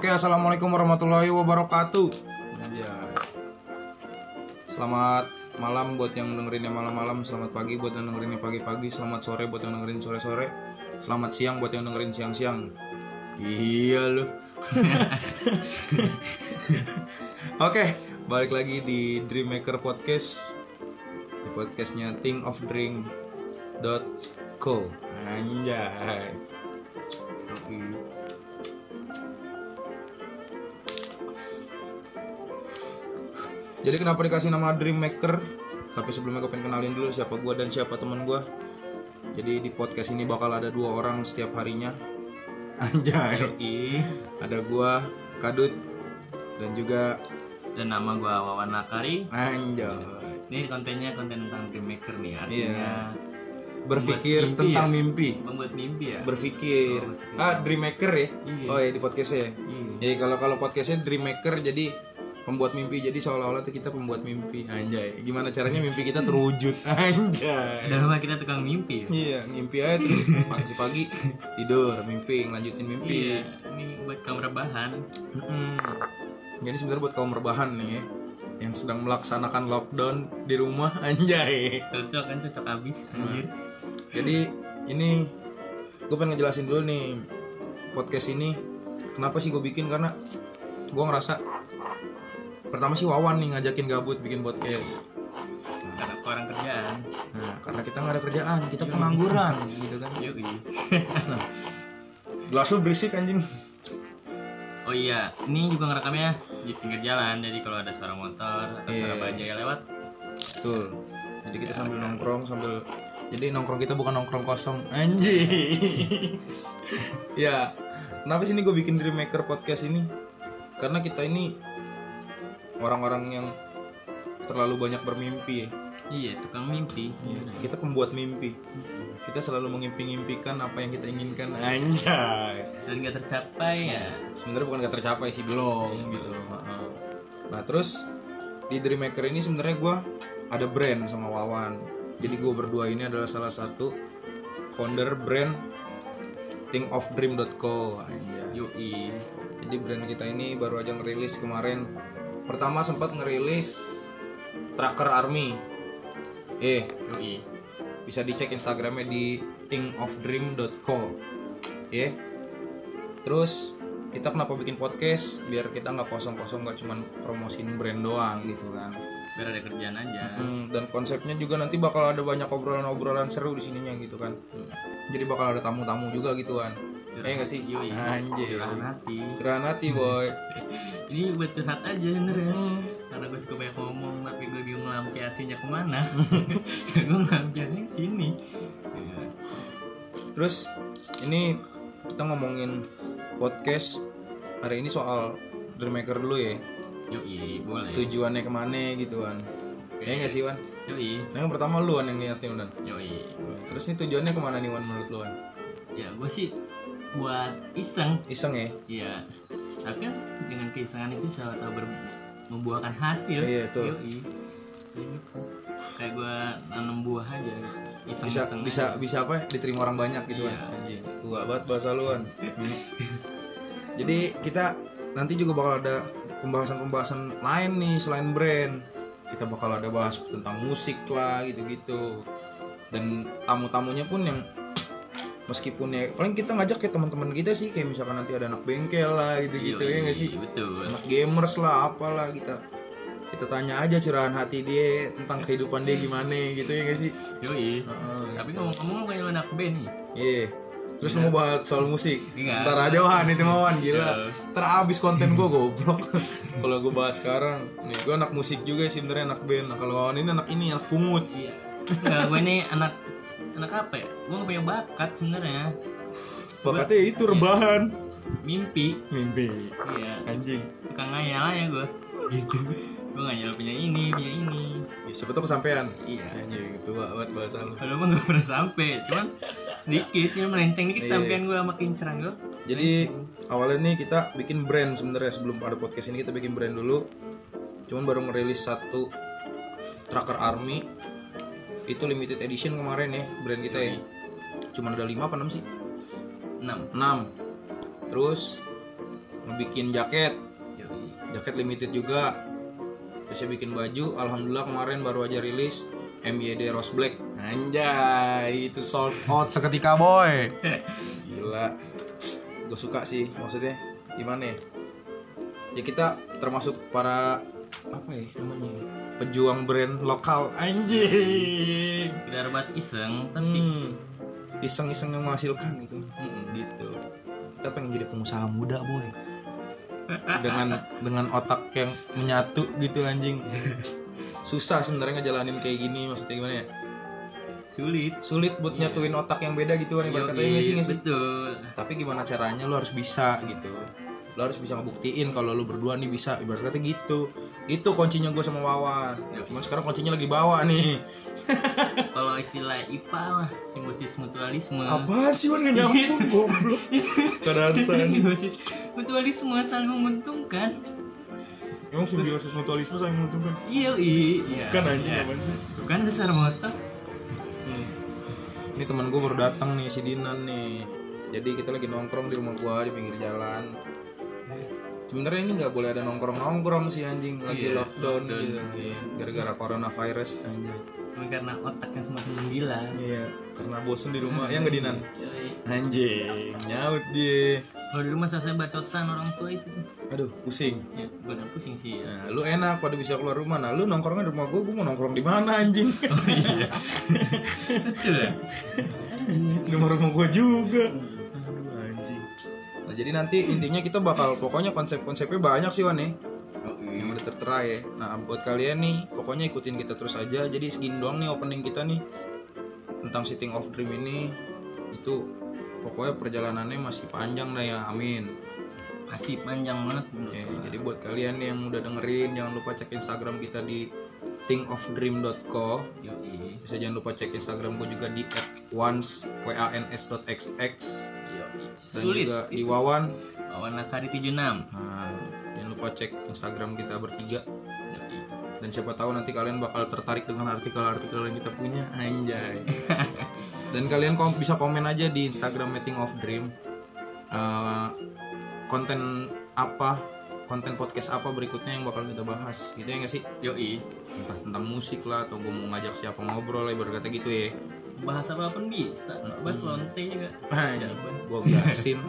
Oke, assalamualaikum warahmatullahi wabarakatuh. Anjay. Selamat malam buat yang dengerinnya malam-malam, selamat pagi buat yang dengerinnya pagi-pagi, selamat sore buat yang dengerin sore-sore, selamat siang buat yang dengerin siang-siang. Iya lu. Oke, balik lagi di Dreammaker Podcast. Di podcastnya thinkofdrink.co. Anjay. Oke. Jadi kenapa dikasih nama Dreammaker? Tapi sebelumnya gue pengen kenalin dulu siapa gue dan siapa teman gue. Jadi di podcast ini bakal ada dua orang setiap harinya. Anjay. Yoi. Ada gue, Kadut, dan juga Dan nama gua Wawan Nakari. Anjay. Ini kontennya konten tentang Dreammaker nih, artinya Iya. Berpikir mimpi tentang ya? mimpi. membuat mimpi ya. Berpikir. Oh, Ah, Dreammaker ya? Iya. Oh ya di podcastnya. ya? Iya. Jadi kalau kalau podcastnya Dreammaker jadi pembuat mimpi jadi seolah-olah tuh kita pembuat mimpi anjay gimana caranya mimpi kita terwujud anjay Dan rumah kita tukang mimpi ya. Iya, mimpi aja terus pagi pagi tidur, mimpi, ngelanjutin mimpi. Iya, ini buat kamu rebahan. Mm-mm. Jadi sebenarnya buat kaum rebahan nih ya, yang sedang melaksanakan lockdown di rumah anjay. Cocok kan cocok abis anjir. Jadi ini gue pengen ngejelasin dulu nih podcast ini kenapa sih gue bikin karena gue ngerasa pertama sih Wawan nih ngajakin gabut bikin podcast. Karena kurang kerjaan. Nah, karena kita nggak ada kerjaan, kita pengangguran gitu kan. Yoi. Nah, gelas lu berisik anjing. Oh iya, ini juga ngerekamnya di pinggir jalan. Jadi kalau ada suara motor atau suara Iya. bajai yang lewat, Betul. Jadi kita sambil nongkrong sambil jadi nongkrong kita bukan nongkrong kosong anjing. ya, kenapa sih ini gue bikin Dreammaker podcast ini? Karena kita ini orang-orang yang terlalu banyak bermimpi ya. iya tukang mimpi. Iya, Kita pembuat mimpi. Kita selalu mengimpi-impikan apa yang kita inginkan. Anjay. Dan nggak tercapai ya. Sebenarnya bukan gak tercapai sih belum gitu. Heeh. Nah terus di Dreammaker ini sebenarnya gue ada brand sama Wawan. Jadi gue berdua ini adalah salah satu founder brand thinkofdream.co anjay. Yoi. Jadi brand kita ini baru aja ngerilis kemarin. Pertama sempat ngerilis Tracker Army. Eh, Yoi. bisa dicek Instagramnya di thinkofdream.co. Ya. Terus kita kenapa bikin podcast? Biar kita nggak kosong-kosong nggak cuman promosiin brand doang gitu kan. Biar ada kerjaan aja. Hmm, dan konsepnya juga nanti bakal ada banyak obrolan-obrolan seru di sininya gitu kan. Jadi bakal ada tamu-tamu juga gitu kan. Eh nggak sih? Yoi. Anjir. Curahan hati. Curahan hati boy. Ini buat curhat aja bener ya. Karena gue suka banyak ngomong tapi gue bingung ngelampiasinya ke mana. gue ngelampiasinya ke sini. Ya. Terus ini kita ngomongin podcast hari ini soal Dreammaker dulu ya. Yoi, boleh. Tujuannya ke mana gitu kan. Ya nggak sih Wan? Yoi, Nah, yang pertama lu Wan yang niatin Wan. yoi. Terus ini tujuannya ke mana nih Wan menurut lu Wan? Ya gue sih buat iseng. Iseng ya? Iya. Tapi kan dengan keisengan itu siapa tahu ber- membuahkan hasil. Iya, betul. Yoi. Kayak gue nanam buah aja. Bisa Iseng-iseng bisa aja. bisa apa ya? Diterima orang banyak gitu kan. Iya. Anjing. Tua banget bahasa lu Wan. Jadi kita nanti juga bakal ada pembahasan-pembahasan lain nih selain brand. Kita bakal ada bahas tentang musik lah gitu-gitu. Dan tamu-tamunya pun yang meskipun ya paling kita ngajak kayak teman-teman kita sih kayak misalkan nanti ada anak bengkel lah gitu-gitu ya nggak sih Betul. anak gamers lah apalah kita kita tanya aja curahan hati dia tentang kehidupan dia gimana gitu ya nggak sih Yoi. Heeh. Tapi ngomong-ngomong kayak anak band nih. Iya. Terus mau bahas soal musik. Iya. Ntar aja Wan itu Wan gila. Iya. Ntar abis konten gue goblok. kalau gue bahas sekarang, nih gue anak musik juga sih sebenarnya anak band. Nah, kalau Wan ini anak ini anak pungut. Iya. Enggak, gue ini anak anak apa ya? Gue gak punya bakat sebenarnya. Bakatnya itu rebahan. Mimpi. Mimpi. Iya. Anjing. Tukang ngayal aja gue. Gitu. Gue ngayal punya ini, punya ini. Ya, siapa tuh kesampean. Iya. Anjing itu banget bahasa lu. Kalau mah gak pernah sampai, cuman sedikit sih melenceng dikit Iya. sampean gue makin cerang gue. Jadi awalnya nih kita bikin brand sebenarnya sebelum ada podcast ini kita bikin brand dulu. Cuman baru ngerilis satu Tracker Army itu limited edition kemarin ya brand kita ya. Cuman ada 5 apa 6 sih? 6 6 Terus ngebikin jaket. Jaket limited juga. Terus saya bikin baju alhamdulillah kemarin baru aja rilis MYD Rose Black. Anjay itu sold out seketika boy. Gila. Gue suka sih maksudnya. Gimana ya? Ya kita termasuk para apa ya namanya ya? Pejuang brand lokal anjing. Sekedar buat iseng tapi hmm. iseng-iseng yang menghasilkan gitu. Mm-mm. gitu. Kita pengen jadi pengusaha muda boy. Dengan dengan otak yang menyatu gitu anjing. Susah sebenarnya ngejalanin kayak gini maksudnya gimana ya? Sulit. sulit buat nyatuin otak yang beda gitu kan ibarat katanya sih? Betul. tapi gimana caranya lu harus bisa gitu lu harus bisa ngebuktiin kalau lu berdua nih bisa ibarat kata gitu itu kuncinya gue sama Wawan cuman sekarang kuncinya lagi bawa nih Kalau istilah IPA mah simbiosis mutualisme. apaan sih Wan nggak nyambung goblok kadang simbiosis mutualisme saling menguntungkan. emang simbiosis mutualisme saling menguntungkan Iya, iya. kan anjing Iya. apaan sih Bukan dasar motor. Hmm. Ini teman gue baru datang nih si Dinan nih. Jadi kita lagi nongkrong di rumah gua di pinggir jalan. Sebenarnya ini nggak boleh ada nongkrong nongkrong sih anjing lagi Iya, lockdown, lockdown. gitu. Iya, gara-gara coronavirus anjing. Cuma karena otaknya semakin menggila. Iya, karena bosen di rumah. Ya nggak Dinan? Anjing, nyaut dia. Kalau di rumah selesai bacotan orang tua itu tuh. Aduh, pusing. Ya, gue udah pusing sih ya. Nah, lu enak pada bisa keluar rumah. Nah, lu nongkrongnya di rumah gua, gua mau nongkrong di mana anjing? Oh iya. Betul ya? di rumah rumah gua juga. Jadi nanti intinya kita bakal pokoknya konsep-konsepnya banyak sih Wan nih. yang udah tertera ya. Nah buat kalian nih, pokoknya ikutin kita terus aja. Jadi segini doang nih opening kita nih tentang Sitting of Dream ini. Itu pokoknya perjalanannya masih panjang dah ya. Amin. Masih panjang banget. Ya, jadi buat kalian yang udah dengerin, jangan lupa cek Instagram kita di thinkofdream.co. Yoi. Bisa jangan lupa cek Instagram gue juga di @once.xx Yoi. dan Sulit. juga di Wawan. Wawan Nakari 76. Nah, jangan lupa cek Instagram kita bertiga. Dan siapa tahu nanti kalian bakal tertarik dengan artikel-artikel yang kita punya anjay dan kalian kom bisa komen aja di Instagram Meeting of Dream Eh, konten apa konten podcast apa berikutnya yang bakal kita bahas gitu ya nggak sih Yoi. entah tentang musik lah atau gue mau ngajak siapa ngobrol lah berkata gitu ya Bahas apa pun bisa. Bahas lonte juga. anjing gue gasin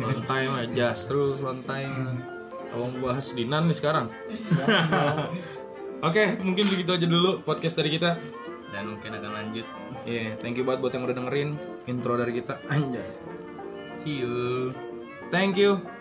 lontai mah jas terus lontai mah abang bahas dinan nih sekarang Oke, mungkin begitu aja dulu podcast dari kita. Dan mungkin akan lanjut. Iya, thank you banget buat yang udah dengerin intro dari kita. Anjay. See you. Thank you.